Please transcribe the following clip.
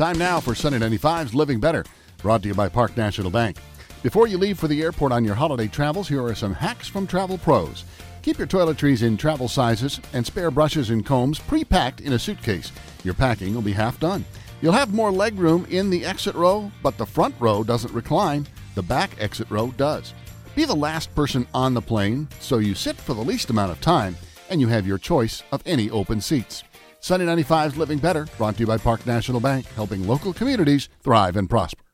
Time now for Sunny 95's Living Better, brought to you by Park National Bank. Before you leave for the airport on your holiday travels, here are some hacks from Travel Pros. Keep your toiletries in travel sizes and spare brushes and combs pre packed in a suitcase. Your packing will be half done. You'll have more leg room in the exit row, but the front row doesn't recline. The back exit row does. Be the last person on the plane so you sit for the least amount of time and you have your choice of any open seats. Sunny 95's Living Better, brought to you by Park National Bank, helping local communities thrive and prosper.